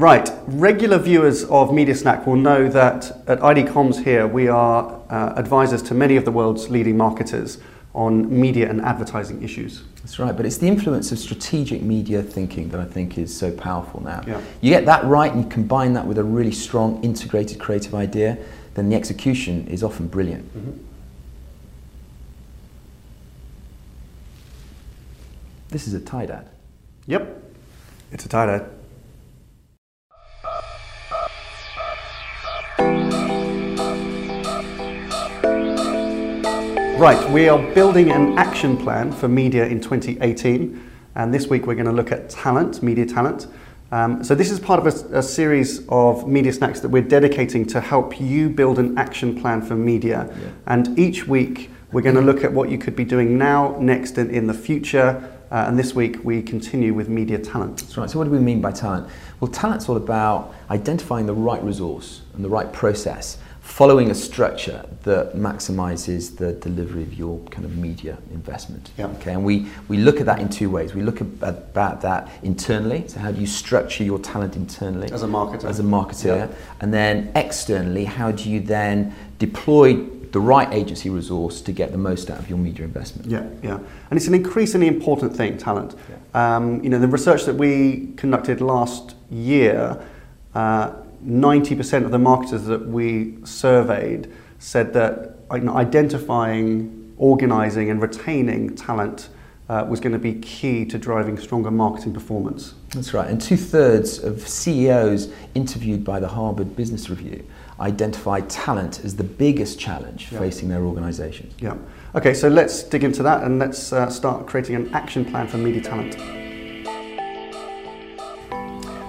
Right, regular viewers of Media Snack will know that at ID Comms here we are uh, advisors to many of the world's leading marketers on media and advertising issues. That's right, but it's the influence of strategic media thinking that I think is so powerful now. Yeah. You get that right and you combine that with a really strong integrated creative idea, then the execution is often brilliant. This is a Tide ad. Yep, it's a Tide ad. Right, we are building an action plan for media in 2018, and this week we're going to look at talent, media talent. Um, so, this is part of a, a series of media snacks that we're dedicating to help you build an action plan for media. Yeah. And each week we're going to look at what you could be doing now, next, and in the future. Uh, and this week we continue with media talent. That's right. So, what do we mean by talent? Well, talent's all about identifying the right resource and the right process, following a structure that maximizes the delivery of your kind of media investment. Yeah. Okay, and we, we look at that in two ways. We look at, about that internally, so how do you structure your talent internally As a marketer. as a marketer, Yeah. and then externally, how do you then deploy the right agency resource to get the most out of your media investment? Yeah, yeah. And it's an increasingly important thing, talent. Um, you know, the research that we conducted last year, uh, 90% of the marketers that we surveyed said that identifying, organizing, and retaining talent uh, was going to be key to driving stronger marketing performance. That's right. And two thirds of CEOs interviewed by the Harvard Business Review identified talent as the biggest challenge Yeah. facing their organizations. Yeah. Okay, so let's dig into that and let's uh, start creating an action plan for media talent.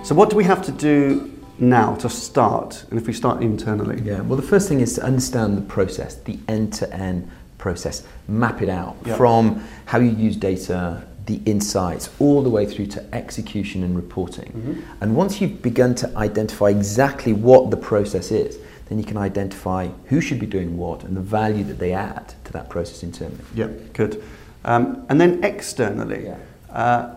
So, what do we have to do now to start? And if we start internally? Yeah, well, the first thing is to understand the process, the end to end process, map it out Yeah. from how you use data, the insights, all the way through to execution and reporting. Mm-hmm. And once you've begun to identify exactly what the process is, then you can identify who should be doing what and the value that they add to that process internally. Yeah, good. Um, and then externally, Yeah. uh,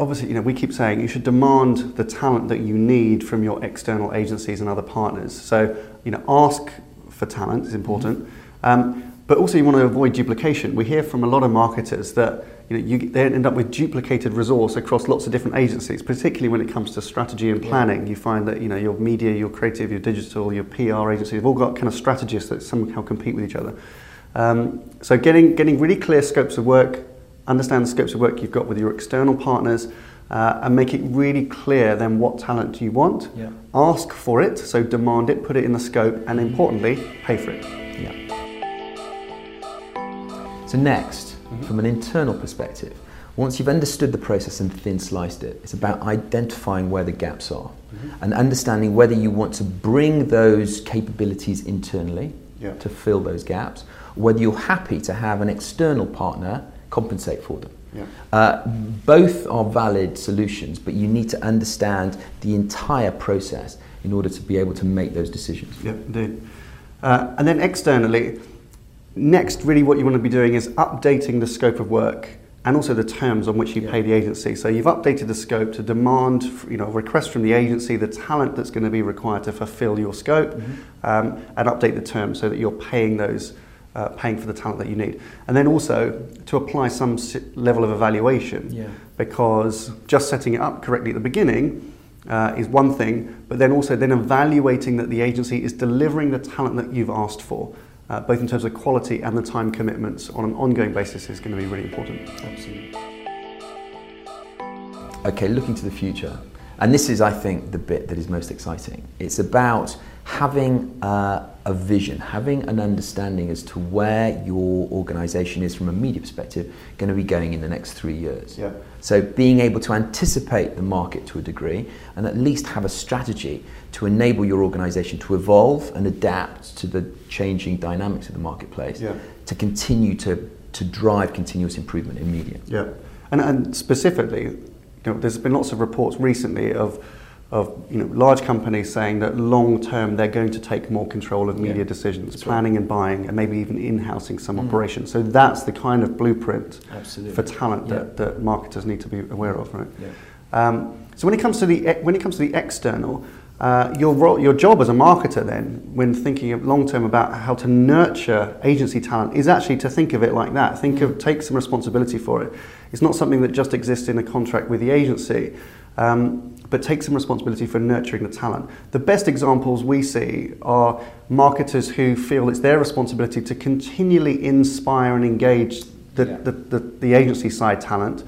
obviously, you know, we keep saying you should demand the talent that you need from your external agencies and other partners. So, you know, ask for talent is important, um, but also you want to avoid duplication. We hear from a lot of marketers that you know you, they end up with duplicated resource across lots of different agencies, particularly when it comes to strategy and planning. You find that you know your media, your creative, your digital, your PR agencies have all got kind of strategists that somehow compete with each other. Um, so getting getting really clear scopes of work, understand the scopes of work you've got with your external partners, uh, and make it really clear then what talent do you want. Yeah. Ask for it, so demand it, put it in the scope, and importantly, pay for it. Yeah. So next, from an internal perspective, once you've understood the process and thin sliced it, it's about identifying where the gaps are and understanding whether you want to bring those capabilities internally Yeah. to fill those gaps, whether you're happy to have an external partner compensate for them. Yeah. Uh, both are valid solutions, but you need to understand the entire process in order to be able to make those decisions. Yeah, indeed. Uh, and then externally, next, really what you want to be doing is updating the scope of work and also the terms on which you Yeah. pay the agency. So you've updated the scope to demand, you know, request from the agency the talent that's going to be required to fulfil your scope, um, and update the terms so that you're paying those, uh, paying for the talent that you need. And then also to apply some level of evaluation Yeah. because just setting it up correctly at the beginning uh, is one thing, but then also then evaluating that the agency is delivering the talent that you've asked for, uh, both in terms of quality and the time commitments on an ongoing basis is going to be really important. Absolutely. Okay, looking to the future. And this is, I think, the bit that is most exciting. It's about having uh, a vision, having an understanding as to where your organization is from a media perspective going to be going in the next three years. Yeah. So being able to anticipate the market to a degree and at least have a strategy to enable your organization to evolve and adapt to the changing dynamics of the marketplace Yeah. to continue to, to drive continuous improvement in media. Yeah, and, and specifically, you know, there's been lots of reports recently of, of you know, large companies saying that long term they're going to take more control of media Yeah, decisions, that's planning and buying, and maybe even in-housing some operations. So that's the kind of blueprint Absolutely. for talent Yeah. that, that marketers need to be aware of, right? Yeah. Um, So when it comes to the when it comes to the external, uh, your role, your job as a marketer then, when thinking of long term about how to nurture agency talent, is actually to think of it like that. Think of take some responsibility for it. It's not something that just exists in a contract with the agency. Um, but take some responsibility for nurturing the talent. The best examples we see are marketers who feel it's their responsibility to continually inspire and engage the, yeah. the, the, the, agency side talent.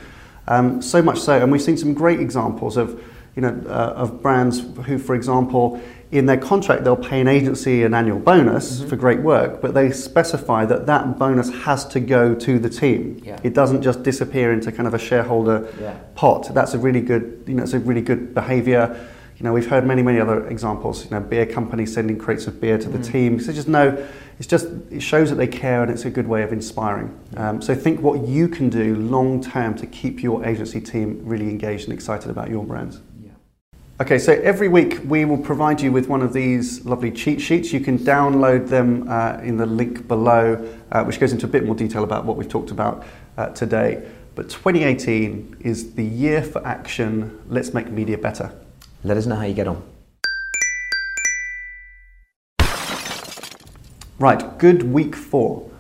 Um, so much so, and we've seen some great examples of you know, uh, of brands who, for example, in their contract they'll pay an agency an annual bonus mm-hmm. for great work, but they specify that that bonus has to go to the team. Yeah. It doesn't just disappear into kind of a shareholder yeah. pot. That's a really good, you know, it's a really good behaviour. You know, we've heard many, many other examples. You know, beer companies sending crates of beer to mm-hmm. the team. So just know, it's just it shows that they care, and it's a good way of inspiring. Um, so think what you can do long term to keep your agency team really engaged and excited about your brands. Okay, so every week we will provide you with one of these lovely cheat sheets. You can download them uh, in the link below, uh, which goes into a bit more detail about what we've talked about uh, today. But 2018 is the year for action. Let's make media better. Let us know how you get on. Right, good week four.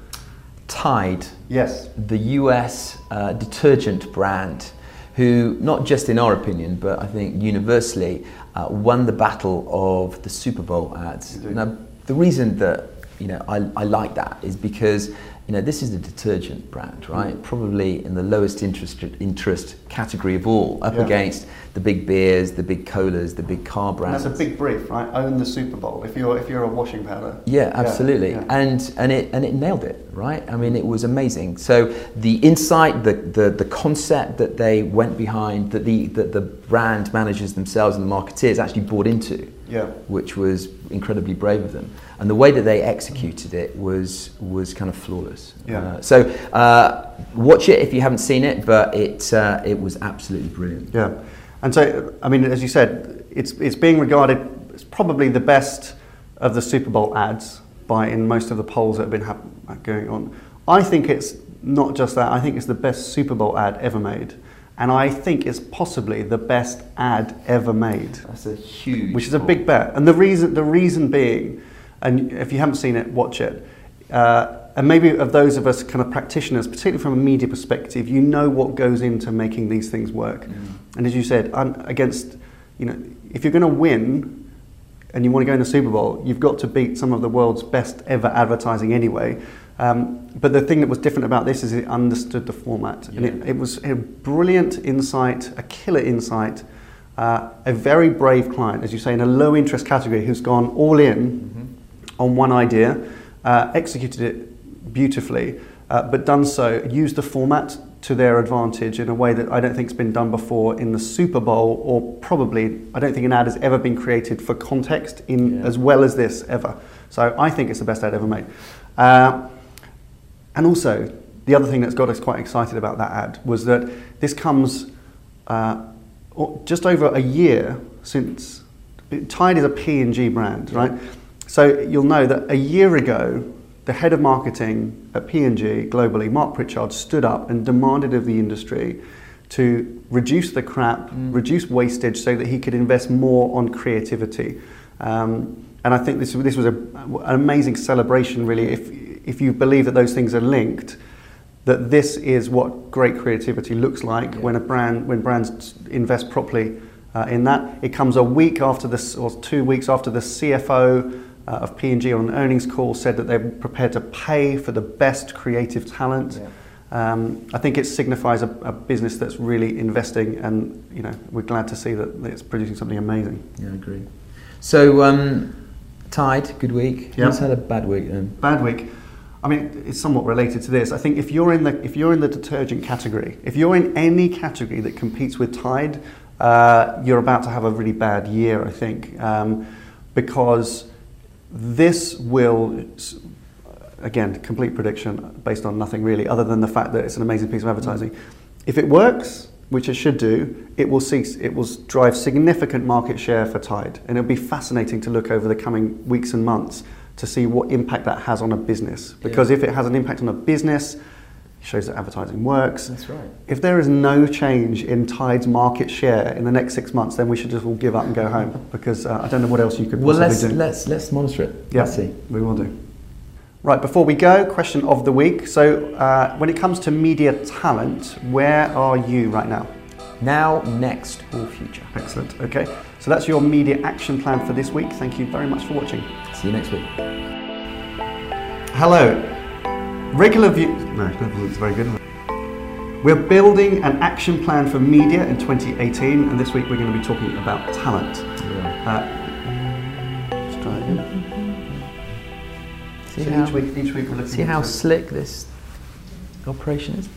Tide. Yes. The US uh, detergent brand who, not just in our opinion, but I think universally, uh, won the battle of the Super Bowl ads. Now, the reason that you know I, I like that is because you know, this is a detergent brand, right? Mm. Probably in the lowest interest, interest category of all, up yeah. against the big beers, the big colas, the big car brands. And that's a big brief, right? Own the Super Bowl if you're if you're a washing powder. Yeah, absolutely. Yeah. And and it and it nailed it, right? I mean, it was amazing. So the insight, the the, the concept that they went behind, that the that the brand managers themselves and the marketeers actually bought into, yeah. which was incredibly brave of them and the way that they executed it was was kind of flawless. Yeah. Uh, so uh, watch it if you haven't seen it, but it uh, it was absolutely brilliant. Yeah, and so I mean, as you said, it's it's being regarded as probably the best of the Super Bowl ads by in most of the polls that have been going on. I think it's not just that. I think it's the best Super Bowl ad ever made. And I think it's possibly the best ad ever made. That's a huge. Which is a big bet. And the reason, the reason being and if you haven't seen it, watch it. Uh, and maybe of those of us kind of practitioners, particularly from a media perspective, you know what goes into making these things work. Mm. And as you said, against, you know, if you're going to win and you want to go in the Super Bowl, you've got to beat some of the world's best ever advertising anyway. Um, but the thing that was different about this is it understood the format. Yeah. And it, it, was a brilliant insight, a killer insight, uh, a very brave client, as you say, in a low interest category who's gone all in. Mm-hmm on one idea, uh, executed it beautifully, uh, but done so, used the format to their advantage in a way that I don't think has been done before in the Super Bowl, or probably I don't think an ad has ever been created for context in yeah. as well as this ever. So I think it's the best ad ever made. Uh, and also, the other thing that's got us quite excited about that ad was that this comes uh, just over a year since Tide is a P&G brand, right? So you'll know that a year ago, the head of marketing at P&G globally, Mark Pritchard, stood up and demanded of the industry to reduce the crap, mm. reduce wastage so that he could invest more on creativity. Um, and I think this, this was a, an amazing celebration, really, if, if you believe that those things are linked, that this is what great creativity looks like yeah. when, a brand, when brands invest properly uh, in that. It comes a week after this, or two weeks after the CFO uh, of P&G on an earnings call said that they're prepared to pay for the best creative talent. Yeah. Um, I think it signifies a, a, business that's really investing, and you know we're glad to see that it's producing something amazing. Yeah, I agree. So, um, Tide, good week. Yeah. Who's had a bad week then? Bad week. I mean, it's somewhat related to this. I think if you're in the if you're in the detergent category, if you're in any category that competes with Tide, uh, you're about to have a really bad year. I think um, because this will, again, complete prediction based on nothing really, other than the fact that it's an amazing piece of advertising. If it works, which it should do, it will cease. It will drive significant market share for Tide, and it'll be fascinating to look over the coming weeks and months to see what impact that has on a business. Because yeah. if it has an impact on a business, shows that advertising works. That's right. If there is no change in Tide's market share in the next six months, then we should just all give up and go home because uh, I don't know what else you could do. Well, let's do. let's let's monitor it. Yeah, Let's see. we will do. Right, before we go, question of the week. So, uh, when it comes to media talent, where are you right now? Now, next, or future. Excellent. Okay, so that's your media action plan for this week. Thank you very much for watching. See you next week. Hello. Regular view. No, that looks very good. We're building an action plan for media in 2018, and this week we're going to be talking about talent. Uh, let's try again. See So how each week, each week we're looking see how slick this operation is.